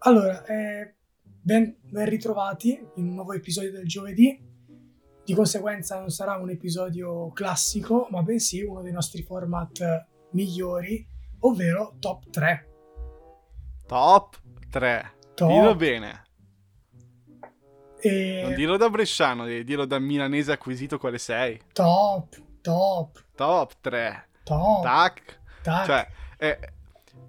Allora, eh, ben, ben ritrovati in un nuovo episodio del giovedì. Di conseguenza non sarà un episodio classico, ma bensì uno dei nostri format migliori, ovvero top 3. Top 3. Top. Dillo bene. E... Non dirlo da bresciano, devi dirlo da milanese acquisito quale sei. Top, top, Top 3. top. Tac. tac. Cioè, eh,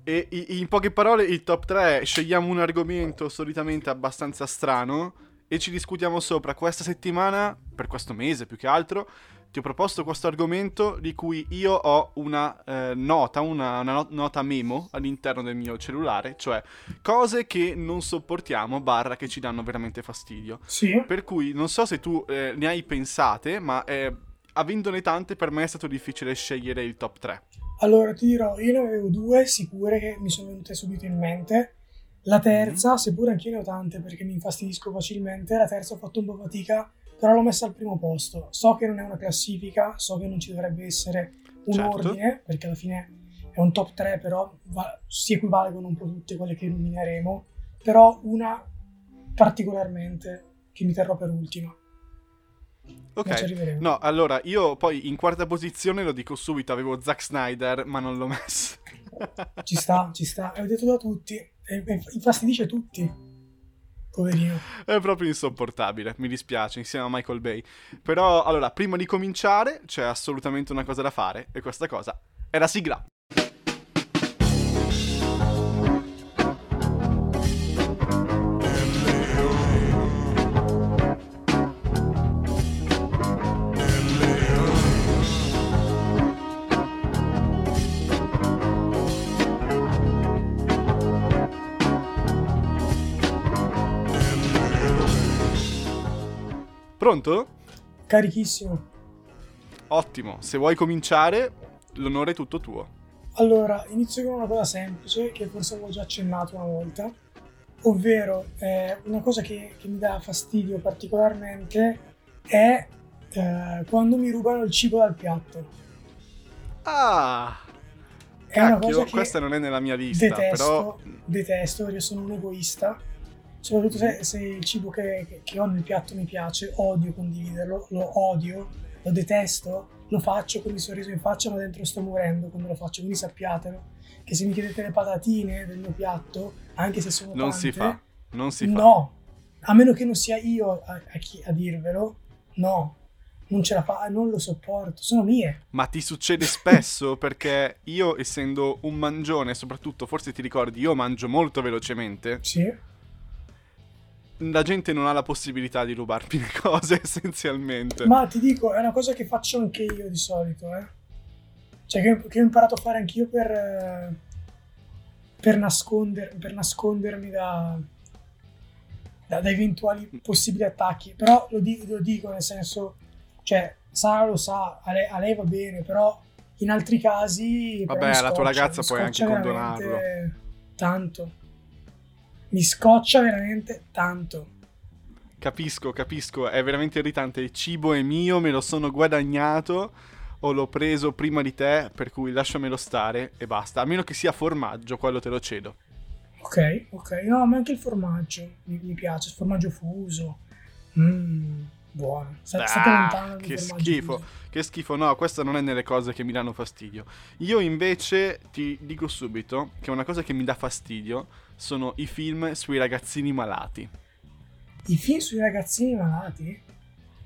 e in poche parole, il top 3 scegliamo un argomento solitamente abbastanza strano e ci discutiamo sopra. Questa settimana, per questo mese più che altro, ti ho proposto questo argomento di cui io ho una eh, nota, una, una no- nota memo all'interno del mio cellulare, cioè cose che non sopportiamo, barra che ci danno veramente fastidio. Sì, Per cui non so se tu eh, ne hai pensate, ma eh, avendone tante per me è stato difficile scegliere il top 3. Allora ti dirò, io ne avevo due sicure che mi sono venute subito in mente. La terza, seppure anch'io ne ho tante perché mi infastidisco facilmente, la terza ho fatto un po' fatica, però l'ho messa al primo posto. So che non è una classifica, so che non ci dovrebbe essere un Certo. ordine, perché alla fine è un top 3, però va- si equivalgono un po' tutte quelle che nomineremo, però una particolarmente che mi terrò per ultima. Ok. No, allora io poi in quarta posizione lo dico subito, avevo Zack Snyder, ma non l'ho messo. Ci sta, ci sta. È detto da tutti. E, e infastidisce tutti. Poverino. È proprio insopportabile, mi dispiace, insieme a Michael Bay. Però, allora, prima di cominciare c'è assolutamente una cosa da fare, e questa cosa è la sigla. Pronto? Carichissimo. Ottimo, se vuoi cominciare, l'onore è tutto tuo. Allora, inizio con una cosa semplice che forse avevo già accennato una volta. Ovvero, eh, una cosa che, che mi dà fastidio particolarmente è eh, quando mi rubano il cibo dal piatto. Ah! È una Cacchio, questa non è nella mia lista, detesto, però... detesto perché sono un egoista. Soprattutto se, se il cibo che, che- ho nel piatto mi piace, odio condividerlo, lo odio, lo detesto, lo faccio con il sorriso in faccia, ma dentro sto morendo quando lo faccio. Quindi sappiatelo che se mi chiedete le patatine del mio piatto, anche se sono Non tante, si fa, non si fa. no, a meno che non sia io a, a chi- a dirvelo, no, non ce la fa, non lo sopporto, sono mie. Ma ti succede spesso perché io, essendo un mangione, soprattutto, forse ti ricordi, io mangio molto velocemente, Sì, la gente non ha la possibilità di rubarmi le cose essenzialmente. ma ti dico, è una cosa che faccio anche io di solito, eh. Cioè che, che ho imparato a fare anch'io per, eh, per, nasconder- per nascondermi da, da, da eventuali possibili attacchi. Però lo, di- lo dico nel senso, cioè, Sara lo sa, a lei, a lei va bene, però in altri casi... Vabbè, alla tua ragazza puoi anche condonarlo. Tanto. Mi scoccia veramente tanto. Capisco, capisco, è veramente irritante. Il cibo è mio, me lo sono guadagnato o l'ho preso prima di te, per cui lasciamelo stare e basta. A meno che sia formaggio, quello te lo cedo. Ok, ok. No, ma anche il formaggio mi, mi piace. Il formaggio fuso. Mmm, buono. Sta- State Ah, che schifo. fuso. Che schifo, no, questa non è nelle cose che mi danno fastidio. Io invece ti dico subito che una cosa che mi dà fastidio sono i film sui ragazzini malati. I film sui ragazzini malati?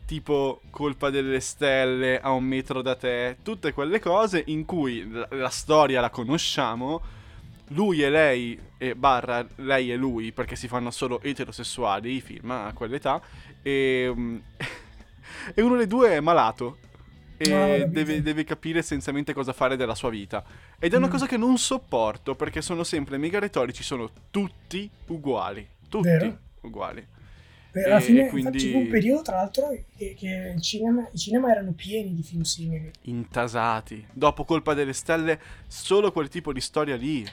Tipo Colpa delle stelle, A un metro da te, tutte quelle cose in cui la, la storia la conosciamo, lui e lei, e barra lei e lui, perché si fanno solo eterosessuali i film a quell'età, e, mm, e uno dei due è malato. E deve, deve capire essenzialmente cosa fare della sua vita. Ed è una Mm. cosa che non sopporto perché sono sempre mega retorici, sono tutti uguali. Tutti Vero. uguali. Beh, alla fine, quindi- infatti, un periodo, tra l'altro, che, che il cinema- i cinema erano pieni di film simili. intasati. Dopo Colpa delle Stelle, solo quel tipo di storia lì.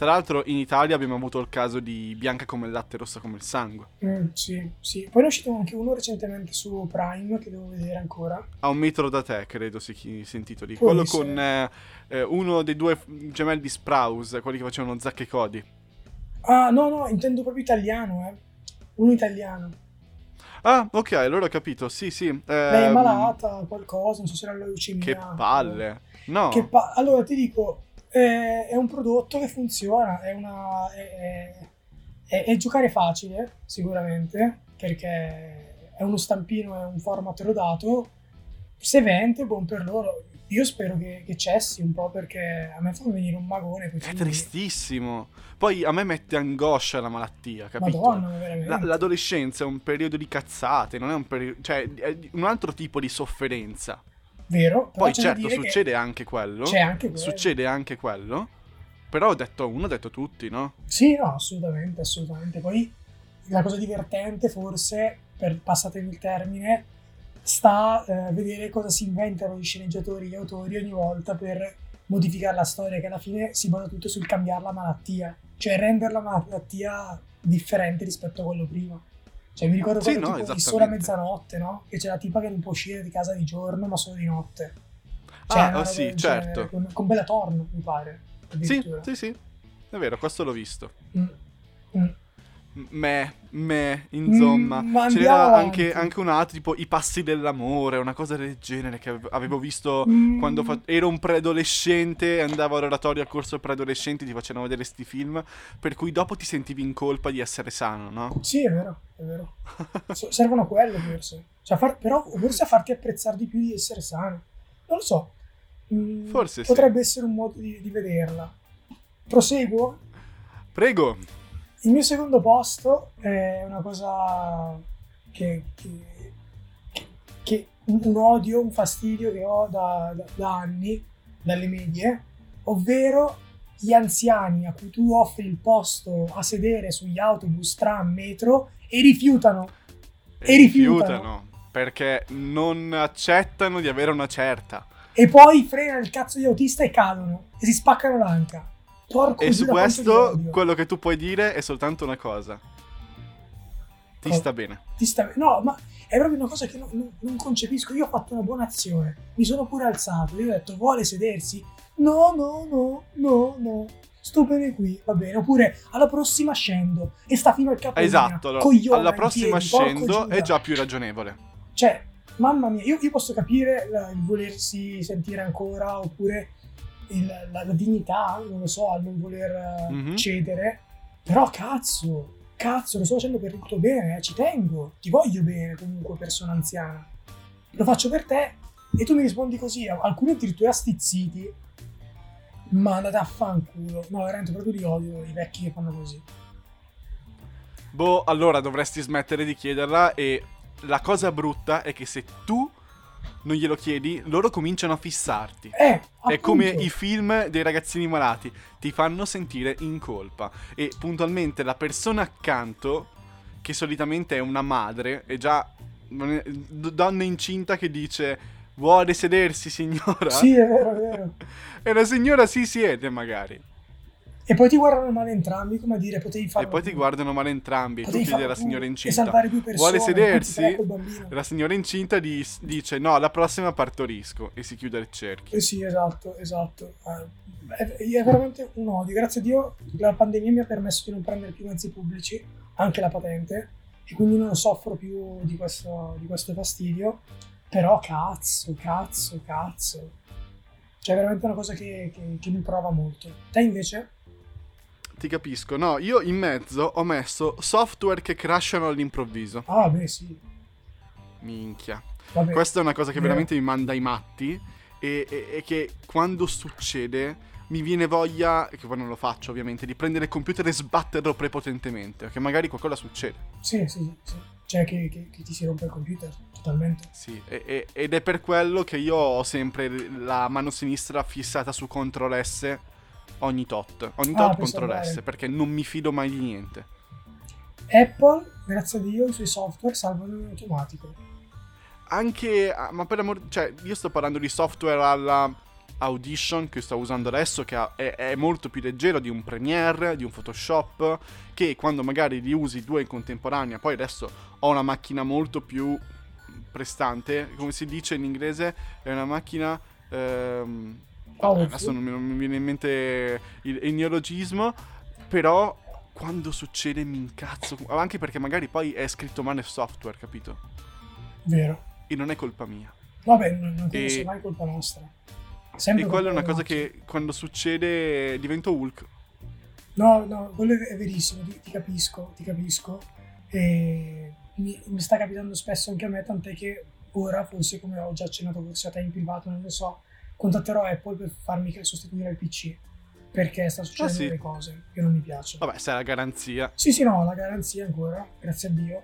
Tra l'altro in Italia abbiamo avuto il caso di Bianca come il latte, rossa come il sangue. Mm, sì, sì. Poi ne è uscito anche uno recentemente su Prime che devo vedere ancora. A un metro da te, credo si, intitoli. Può Quello essere. con eh, eh, uno dei due gemelli di Sprouse, quelli che facevano Zack e Cody. Ah, no, no, intendo proprio italiano, eh. Uno italiano. Ah, ok, allora ho capito, sì, sì. Lei è ehm, malata, qualcosa, non so se era la leucemia. Che palle. No. Che pa- allora ti dico, eh, è un prodotto che funziona, è, una, è, è- è giocare facile, sicuramente, perché è uno stampino, è un format rodato, se vende, buon per loro. Io spero che, che cessi un po' perché a me fa venire un magone. quei È tristissimo. Poi a me mette angoscia la malattia, capito? Madonna, veramente. La- l'adolescenza è un periodo di cazzate, non è un periodo... cioè è un altro tipo di sofferenza. Vero? Poi certo succede anche quello. C'è anche quello. Succede anche quello. Però ho detto uno, ho detto tutti, no? Sì, no, assolutamente, assolutamente. Poi la cosa divertente, forse, per passatemi il termine, sta eh, a vedere cosa si inventano gli sceneggiatori, gli autori ogni volta per modificare la storia, che alla fine si basa tutto sul cambiare la malattia, cioè rendere la malattia differente rispetto a quello prima. Cioè, mi ricordo Sì, quello no, solo a mezzanotte, no? Che c'è la tipa che non può uscire di casa di giorno, ma solo di notte. Cioè, Ah, roba sì, certo. Con, con Bella Thorne, mi pare. Sì, sì, sì. È vero, questo l'ho visto. Mm. Mm. Me, me, insomma. Mm, ma Ce andiamo n'era avanti. anche, anche un altro, tipo I passi dell'amore, una cosa del genere che ave- avevo visto Mm. quando fa- ero un preadolescente andavo all'oratorio al corso preadolescenti, ti facevano vedere sti film, per cui dopo ti sentivi in colpa di essere sano, no? Sì, è vero, è vero. Servono quello forse. Cioè, far- però forse a farti apprezzare di più di essere sano. Non lo so. Mm, Forse sì. Potrebbe essere un modo di, di vederla. Proseguo. Prego. Il mio secondo posto è una cosa che, che- che- un odio, un fastidio che ho da, da- da anni, dalle medie, ovvero gli anziani a cui tu offri il posto a sedere sugli autobus, tram, metro e rifiutano. E rifiutano. Perché non accettano di avere una certa. E poi frenano il cazzo di autista e cadono e si spaccano l'anca. Porco E su questo, quello che tu puoi dire è soltanto una cosa. Ti Cosa? sta bene. Ti sta- No, ma è proprio una cosa che non, non- non concepisco. Io ho fatto una buona azione, mi sono pure alzato. Io ho detto, vuole sedersi? No, no, no, no, no. Sto bene qui, va bene. Oppure alla prossima scendo e sta fino al capo. Esatto, allora, coglione, alla prossima piedi, scendo è già più ragionevole. Cioè, mamma mia, io, io posso capire la- il volersi sentire ancora oppure il- la, la dignità, non lo so, al non voler Mhm. cedere. Però cazzo, cazzo, lo sto facendo per tuo bene, eh, ci tengo, ti voglio bene comunque, persona anziana. Lo faccio per te e tu mi rispondi così, alcuni addirittura stizziti. Ma andate a fanculo. No, veramente proprio li odio i vecchi che fanno così. Boh, allora dovresti smettere di chiederla e la cosa brutta è che se tu non glielo chiedi, loro cominciano a fissarti. Eh, È appunto. come i film dei ragazzini malati, ti fanno sentire in colpa. E puntualmente la persona accanto, che solitamente è una madre, è già donna incinta che dice vuole sedersi signora? Sì, è vero, è vero. E la signora si siede magari. E poi ti guardano male entrambi, come a dire, potevi farlo. E poi ti tu. guardano male entrambi, tu Potevi figli farlo della tu signora E incinta. salvare due persone. Vuole sedersi? La signora incinta dis- dice no, alla prossima partorisco e si chiude il cerchio. Eh sì, esatto, esatto. Eh, È, è veramente un odio. Grazie a Dio la pandemia mi ha permesso di non prendere più mezzi pubblici, anche la patente, e quindi non soffro più di questo, di questo fastidio. Però cazzo, cazzo, cazzo. Cioè, è veramente una cosa che, che- che mi prova molto. Te invece? Ti capisco. No, io in mezzo ho messo software che crashano all'improvviso. Ah, beh, sì. Minchia. Vabbè. Questa è una cosa che Eh. veramente mi manda i matti. E, e- e che quando succede mi viene voglia, che poi non lo faccio ovviamente, di prendere il computer e sbatterlo prepotentemente. Perché magari qualcosa succede. Sì, sì, sì. Cioè, che, che- che ti si rompe il computer, totalmente. Sì, e- ed è per quello che io ho sempre la mano sinistra fissata su Ctrl S ogni tot. Ogni Ah, tot per Ctrl S, salvare. perché non mi fido mai di niente. Apple, grazie a Dio, i suoi software salvano in automatico. Anche, ah, ma per amor, cioè, io sto parlando di software alla Audition che sto usando adesso, che è, è molto più leggero di un Premiere, di un Photoshop, che quando magari li usi due in contemporanea, poi adesso ho una macchina molto più prestante, come si dice in inglese, è una macchina... ehm, Powerful. adesso non mi, non mi viene in mente il, il neologismo, però quando succede mi incazzo. Anche perché magari poi è scritto male software, capito? Vero. E non è colpa mia. Vabbè, non, non credo E- sia mai colpa nostra. Sempre e quella è una cosa che quando succede divento Hulk. No, no, quello è è verissimo, ti, ti capisco, ti capisco. E mi, mi sta capitando spesso anche a me, tant'è che ora, forse come ho già accennato forse a te in privato, non lo so, contatterò Apple per farmi sostituire il PC. Perché sta succedendo Ah, sì. delle cose che non mi piacciono. Vabbè, è la garanzia. Sì, sì, no, la garanzia ancora, grazie a Dio.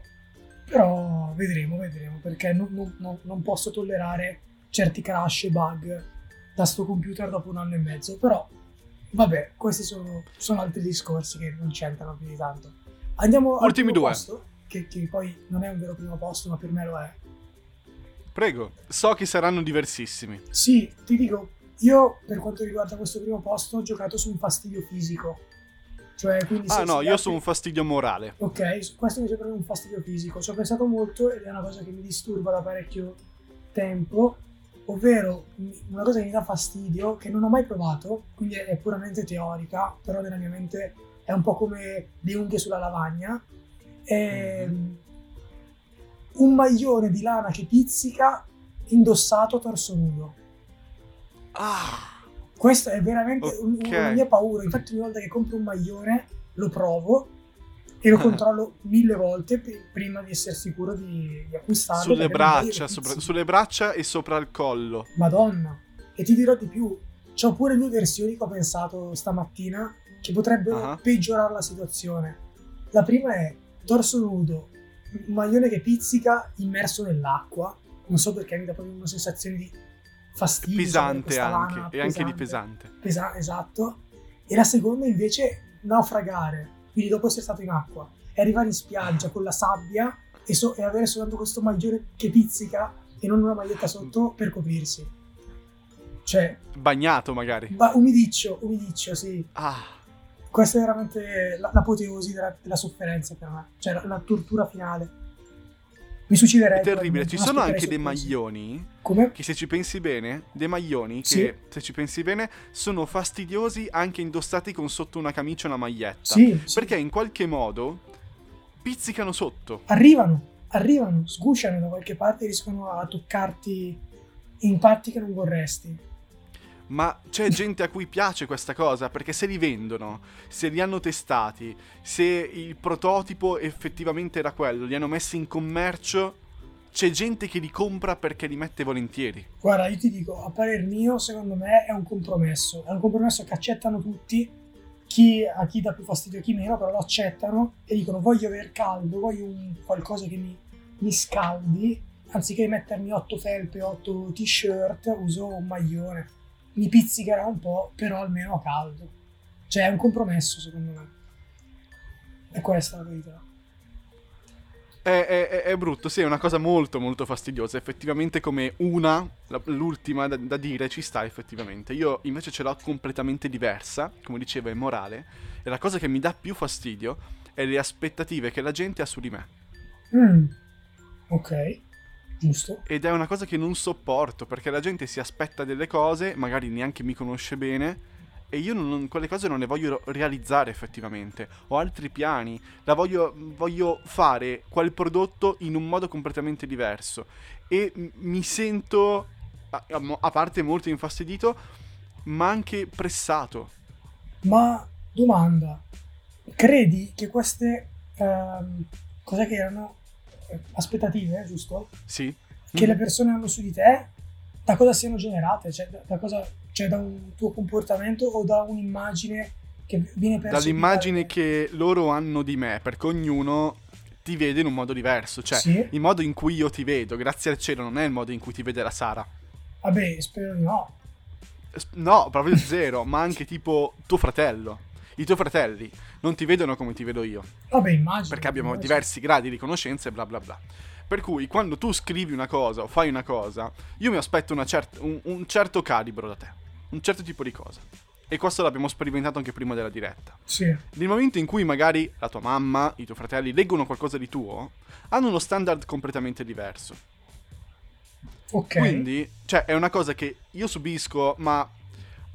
Però vedremo, vedremo, perché non, non- non- posso tollerare certi crash e bug da sto computer dopo un anno e mezzo. Però, vabbè, questi sono, sono altri discorsi che non c'entrano più di tanto. Andiamo al Ultimi primo due. posto, che, che poi non è un vero primo posto, ma per me lo è. Prego. So che saranno diversissimi. Sì, ti dico, io per quanto riguarda questo primo posto ho giocato su un fastidio fisico. Cioè, quindi Ah no, io altri- sono un fastidio morale. Ok, questo mi sembra un fastidio fisico. Ci ho pensato molto ed è una cosa che mi disturba da parecchio tempo. Ovvero, una cosa che mi dà fastidio, che non ho mai provato, quindi è puramente teorica, però nella mia mente è un po' come le unghie sulla lavagna. È Mhm. Un maglione di lana che pizzica indossato torso nudo. Ah, Questa è veramente un- Ok. una mia paura. Infatti, ogni volta che compro un maglione lo provo e lo controllo mille volte p- prima di essere sicuro di, di acquistarlo. sulle braccia, sopra- sulle braccia e sopra il collo. Madonna. E ti dirò di più: c'ho pure due versioni che ho pensato stamattina che potrebbero Ah. peggiorare la situazione. La prima è torso nudo, un maglione che pizzica immerso nell'acqua. Non so perché mi dà proprio una sensazione di fastidio. Pesante anche. lana E anche di pesante. pesante. Pesa- esatto. E la seconda invece naufragare, quindi dopo essere stato in acqua, e arrivare in spiaggia con la sabbia e, so- e avere soltanto questo maglione che pizzica e non una maglietta sotto per coprirsi. Cioè, Bagnato magari. ma umidiccio, umidiccio, sì. Ah, Questa è veramente la- l'apoteosi della, della sofferenza per me, cioè la, la tortura finale. Mi suiciderei. è terribile. Ci sono anche dei maglioni Come? che se ci pensi bene, dei maglioni che Sì. se ci pensi bene sono fastidiosi anche indossati con sotto una camicia e una maglietta. Sì, sì. Perché in qualche modo pizzicano sotto. arrivano, arrivano, sgusciano da qualche parte e riescono a toccarti in parti che non vorresti. Ma c'è gente a cui piace questa cosa perché se li vendono, se li hanno testati, se il prototipo effettivamente era quello, li hanno messi in commercio, c'è gente che li compra perché li mette volentieri. Guarda, io ti dico, a parer mio, secondo me è un compromesso. È un compromesso che accettano tutti, chi, a chi dà più fastidio e chi meno, però lo accettano e dicono voglio aver caldo, voglio un qualcosa che mi, mi scaldi, anziché mettermi 8 felpe, 8 t-shirt, uso un maglione. Mi pizzicherà un po', però almeno ho caldo. Cioè è un compromesso, secondo me. E questa è la verità. È, è- è- brutto, sì, è una cosa molto molto fastidiosa. Effettivamente come una, l'ultima da, da dire, ci sta effettivamente. Io invece ce l'ho completamente diversa, come dicevo, è morale. E la cosa che mi dà più fastidio è le aspettative che la gente ha su di me. Mm. Ok, giusto. Ed è una cosa che non sopporto, perché la gente si aspetta delle cose, magari neanche mi conosce bene, e io non- quelle cose non le voglio realizzare effettivamente. Ho altri piani, la voglio, voglio fare quel prodotto in un modo completamente diverso. E m- mi sento, a, a- parte molto infastidito, ma anche pressato. Ma domanda, credi che queste ehm, cos'è che erano aspettative, giusto? Sì? Che le persone hanno su di te, da cosa siano generate? Cioè, da, da cosa, cioè, da un tuo comportamento o da un'immagine che viene percepita? Dall'immagine che loro hanno di me, perché ognuno ti vede in un modo diverso. Cioè, Sì? il modo in cui io ti vedo, grazie al cielo, non è il modo in cui ti vede la Sara. Vabbè, spero di no. No, proprio zero, ma anche tipo tuo fratello. I tuoi fratelli non ti vedono come ti vedo io, Vabbè, immagino. perché abbiamo so. diversi gradi di conoscenza e bla bla bla. Per cui quando tu scrivi una cosa o fai una cosa, io mi aspetto una cer- un, un certo calibro da te, un certo tipo di cosa. E questo l'abbiamo sperimentato anche prima della diretta. Sì, Nel momento in cui magari la tua mamma, i tuoi fratelli leggono qualcosa di tuo, hanno uno standard completamente diverso. ok. Quindi, cioè, è una cosa che io subisco, ma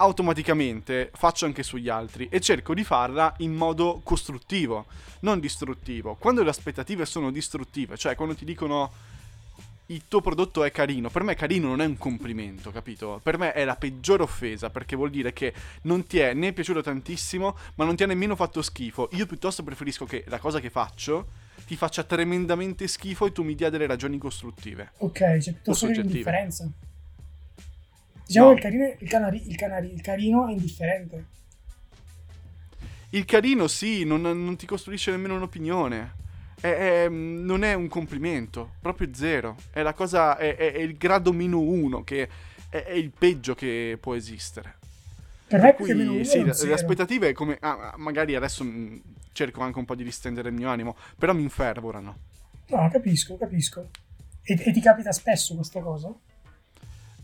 automaticamente faccio anche sugli altri e cerco di farla in modo costruttivo, non distruttivo. Quando le aspettative sono distruttive, cioè quando ti dicono il tuo prodotto è carino, per me carino non è un complimento, capito? Per me è la peggiore offesa perché vuol dire che non ti è né piaciuto tantissimo, ma non ti ha nemmeno fatto schifo. Io piuttosto preferisco che la cosa che faccio ti faccia tremendamente schifo e tu mi dia delle ragioni costruttive. Ok, c'è piuttosto che l'indifferenza. Diciamo no. che il carino, il, canari, il, canari, il carino è indifferente. Il carino sì, non, non ti costruisce nemmeno un'opinione. È, è, non è un complimento, proprio zero. È la cosa, è, è il grado meno uno, che è, il peggio che può esistere. Per me cui, sì, le, le aspettative, come ah, magari adesso cerco anche un po' di distendere il mio animo, però mi infervorano. No, capisco, capisco. E, e ti capita spesso questa cosa?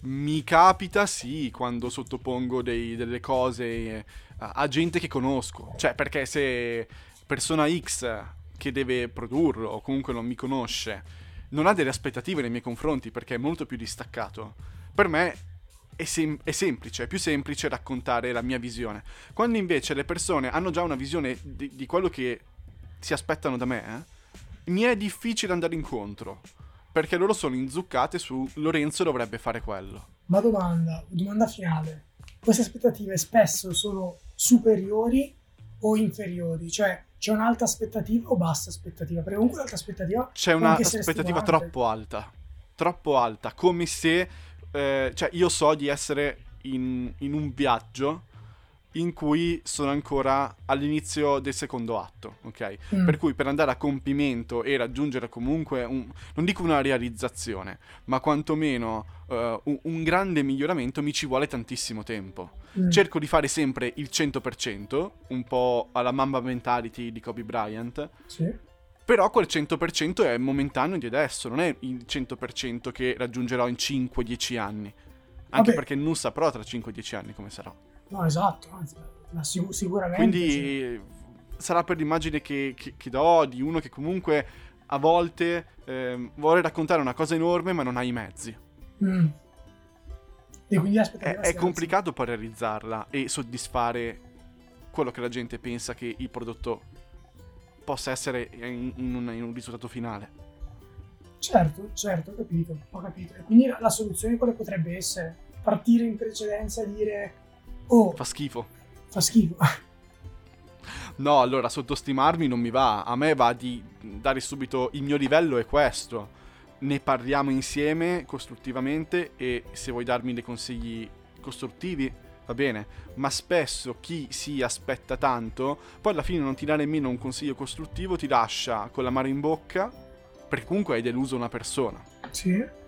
Mi capita, sì, quando sottopongo dei, delle cose a, a gente che conosco. Cioè, perché se persona X che deve produrlo o comunque non mi conosce non ha delle aspettative nei miei confronti perché è molto più distaccato, per me è, sem- è, semplice, è più semplice raccontare la mia visione. Quando invece le persone hanno già una visione di, di quello che si aspettano da me, eh, mi è difficile andare incontro. Perché loro sono inzuccate su Lorenzo dovrebbe fare quello. Ma domanda, domanda finale. Queste aspettative spesso sono superiori o inferiori? Cioè, c'è un'alta aspettativa o bassa aspettativa? Perché comunque l'alta aspettativa... C'è un'aspettativa troppo alta. Troppo alta. Come se... Eh, cioè, io so di essere in, in un viaggio in cui sono ancora all'inizio del secondo atto, ok? Mm. Per cui per andare a compimento e raggiungere comunque, un, non dico una realizzazione, ma quantomeno uh, un, un, grande miglioramento mi ci vuole tantissimo tempo. Mm. Cerco di fare sempre il 100%, un po' alla mamba mentality di Kobe Bryant. Sì. Però quel 100% è momentaneo di adesso, non è il 100% che raggiungerò in 5-10 anni. Anche Vabbè. perché non saprò tra 5-10 anni come sarò. No, esatto, anzi, sic- sicuramente. Quindi sì. sarà per l'immagine che, che, che, do di uno che comunque a volte eh, vuole raccontare una cosa enorme ma non ha i mezzi. Mm. E quindi è, è complicato poi realizzarla e soddisfare quello che la gente pensa che il prodotto possa essere in, in, un, in un risultato finale. Certo, certo, ho capito, ho capito. E quindi la, la soluzione quale potrebbe essere? Partire in precedenza e dire Oh, fa schifo. Fa schifo. no, allora sottostimarmi non mi va. A me va di dare subito il mio livello è questo. Ne parliamo insieme costruttivamente e se vuoi darmi dei consigli costruttivi va bene, ma spesso chi si aspetta tanto, poi alla fine non ti dà nemmeno un consiglio costruttivo, ti lascia con la mano in bocca, perché comunque hai deluso una persona. Sì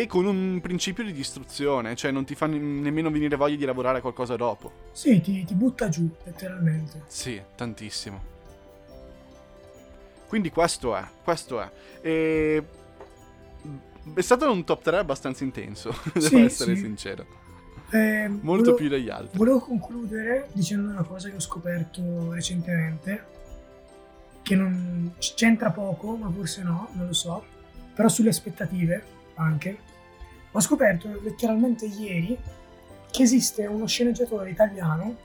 e con un principio di distruzione, cioè non ti fa nemmeno venire voglia di lavorare a qualcosa dopo. Sì, ti, ti butta giù, letteralmente. Sì, tantissimo. Quindi questo è, questo è. E... È stato un top 3 abbastanza intenso, devo sì, essere sì. sincero. Eh, Molto volevo, più degli altri. Volevo concludere dicendo una cosa che ho scoperto recentemente, che non c'entra poco, ma forse no, non lo so, però sulle aspettative anche, ho scoperto letteralmente ieri che esiste uno sceneggiatore italiano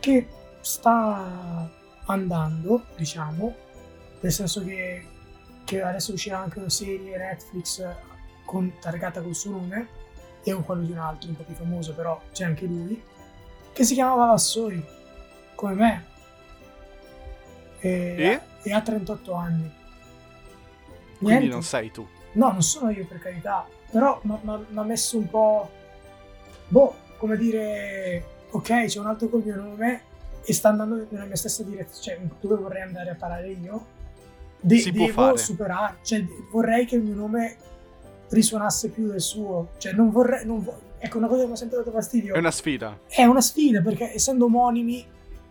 che sta andando, diciamo, nel senso che, che adesso uscirà anche una serie Netflix con, targata col suo nome e un quello di un altro un po' più famoso, però c'è anche lui, che si chiama Vavassori, come me. E, e? e ha 38 anni. Quindi Niente. non sei tu. No, non sono io per carità, però mi ha messo un po'... Boh, come dire, ok, c'è un altro col mio nome e sta andando nella mia stessa direzione, cioè dove vorrei andare a parare io. De- si devo superare, cioè vorrei che il mio nome risuonasse più del suo, cioè non vorrei... Non vo- ecco, una cosa che mi ha sempre dato fastidio. È una sfida. È una sfida perché essendo omonimi,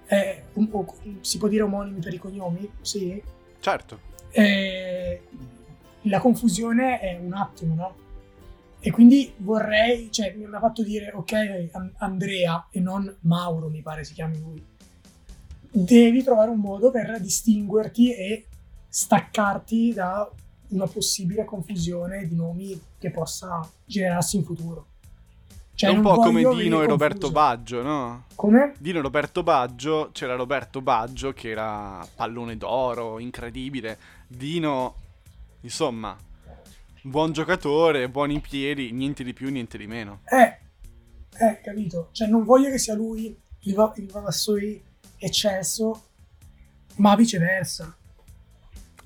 eh, un, o, si può dire omonimi per i cognomi? Sì. Certo. Eh, la confusione è un attimo, no? E quindi vorrei, cioè mi ha fatto dire, ok, Andrea e non Mauro, mi pare si chiami lui. Devi trovare un modo per distinguerti e staccarti da una possibile confusione di nomi che possa generarsi in futuro. Cioè, è un po' come Dino e Roberto confuso. Baggio, no? Come? Dino e Roberto Baggio, c'era Roberto Baggio che era pallone d'oro, incredibile. Dino, insomma, buon giocatore, buoni piedi, niente di più, niente di meno. Eh, eh, capito. Cioè, non voglio che sia lui il, va- il Vavassoi eccesso, ma viceversa.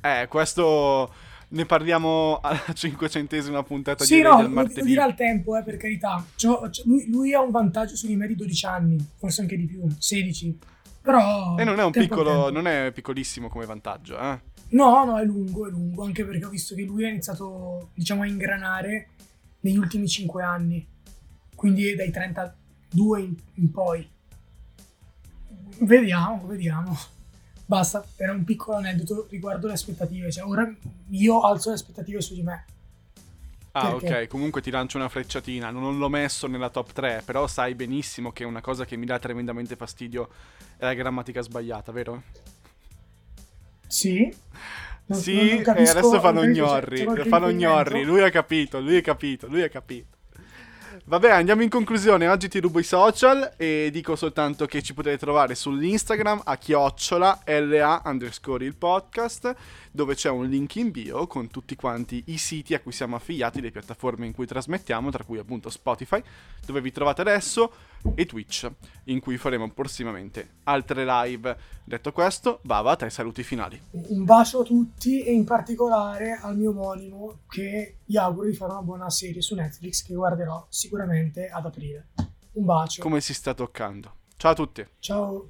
Eh, questo ne parliamo alla cinquecentesima puntata Sì, di no, del lo, lo martedì. dirà il tempo, eh, per carità. Cioè, cioè, lui, lui ha un vantaggio su di me di 12 anni, forse anche di più, 16. Però... E non è un piccolo, non è piccolissimo come vantaggio, eh. No, no, è lungo, è lungo, anche perché ho visto che lui ha iniziato, diciamo, a ingranare negli ultimi 5 anni, quindi dai 32 in, in poi. Vediamo, vediamo. Basta, era un piccolo aneddoto riguardo le aspettative, cioè ora io alzo le aspettative su di me. Ah, Perché? ok, comunque ti lancio una frecciatina. Non l'ho messo nella top 3, però sai benissimo che una cosa che mi dà tremendamente fastidio è la grammatica sbagliata, vero? Sì? Non- sì, non- non e capisco- adesso fanno gnorri. Fanno gnorri. Lui ha capito, lui ha capito, lui ha capito. Vabbè, andiamo in conclusione. Oggi ti rubo i social e dico soltanto che ci potete trovare sull'Instagram a chiocciola LA underscore il podcast, dove c'è un link in bio con tutti quanti i siti a cui siamo affiliati, le piattaforme in cui trasmettiamo, tra cui appunto Spotify, dove vi trovate adesso, e Twitch, in cui faremo prossimamente altre live. Detto questo, Bava, a te saluti finali. Un bacio a tutti e in particolare al mio omonimo che gli auguro di fare una buona serie su Netflix che guarderò sicuramente ad aprile. Un bacio. Come si sta toccando? Ciao a tutti. Ciao.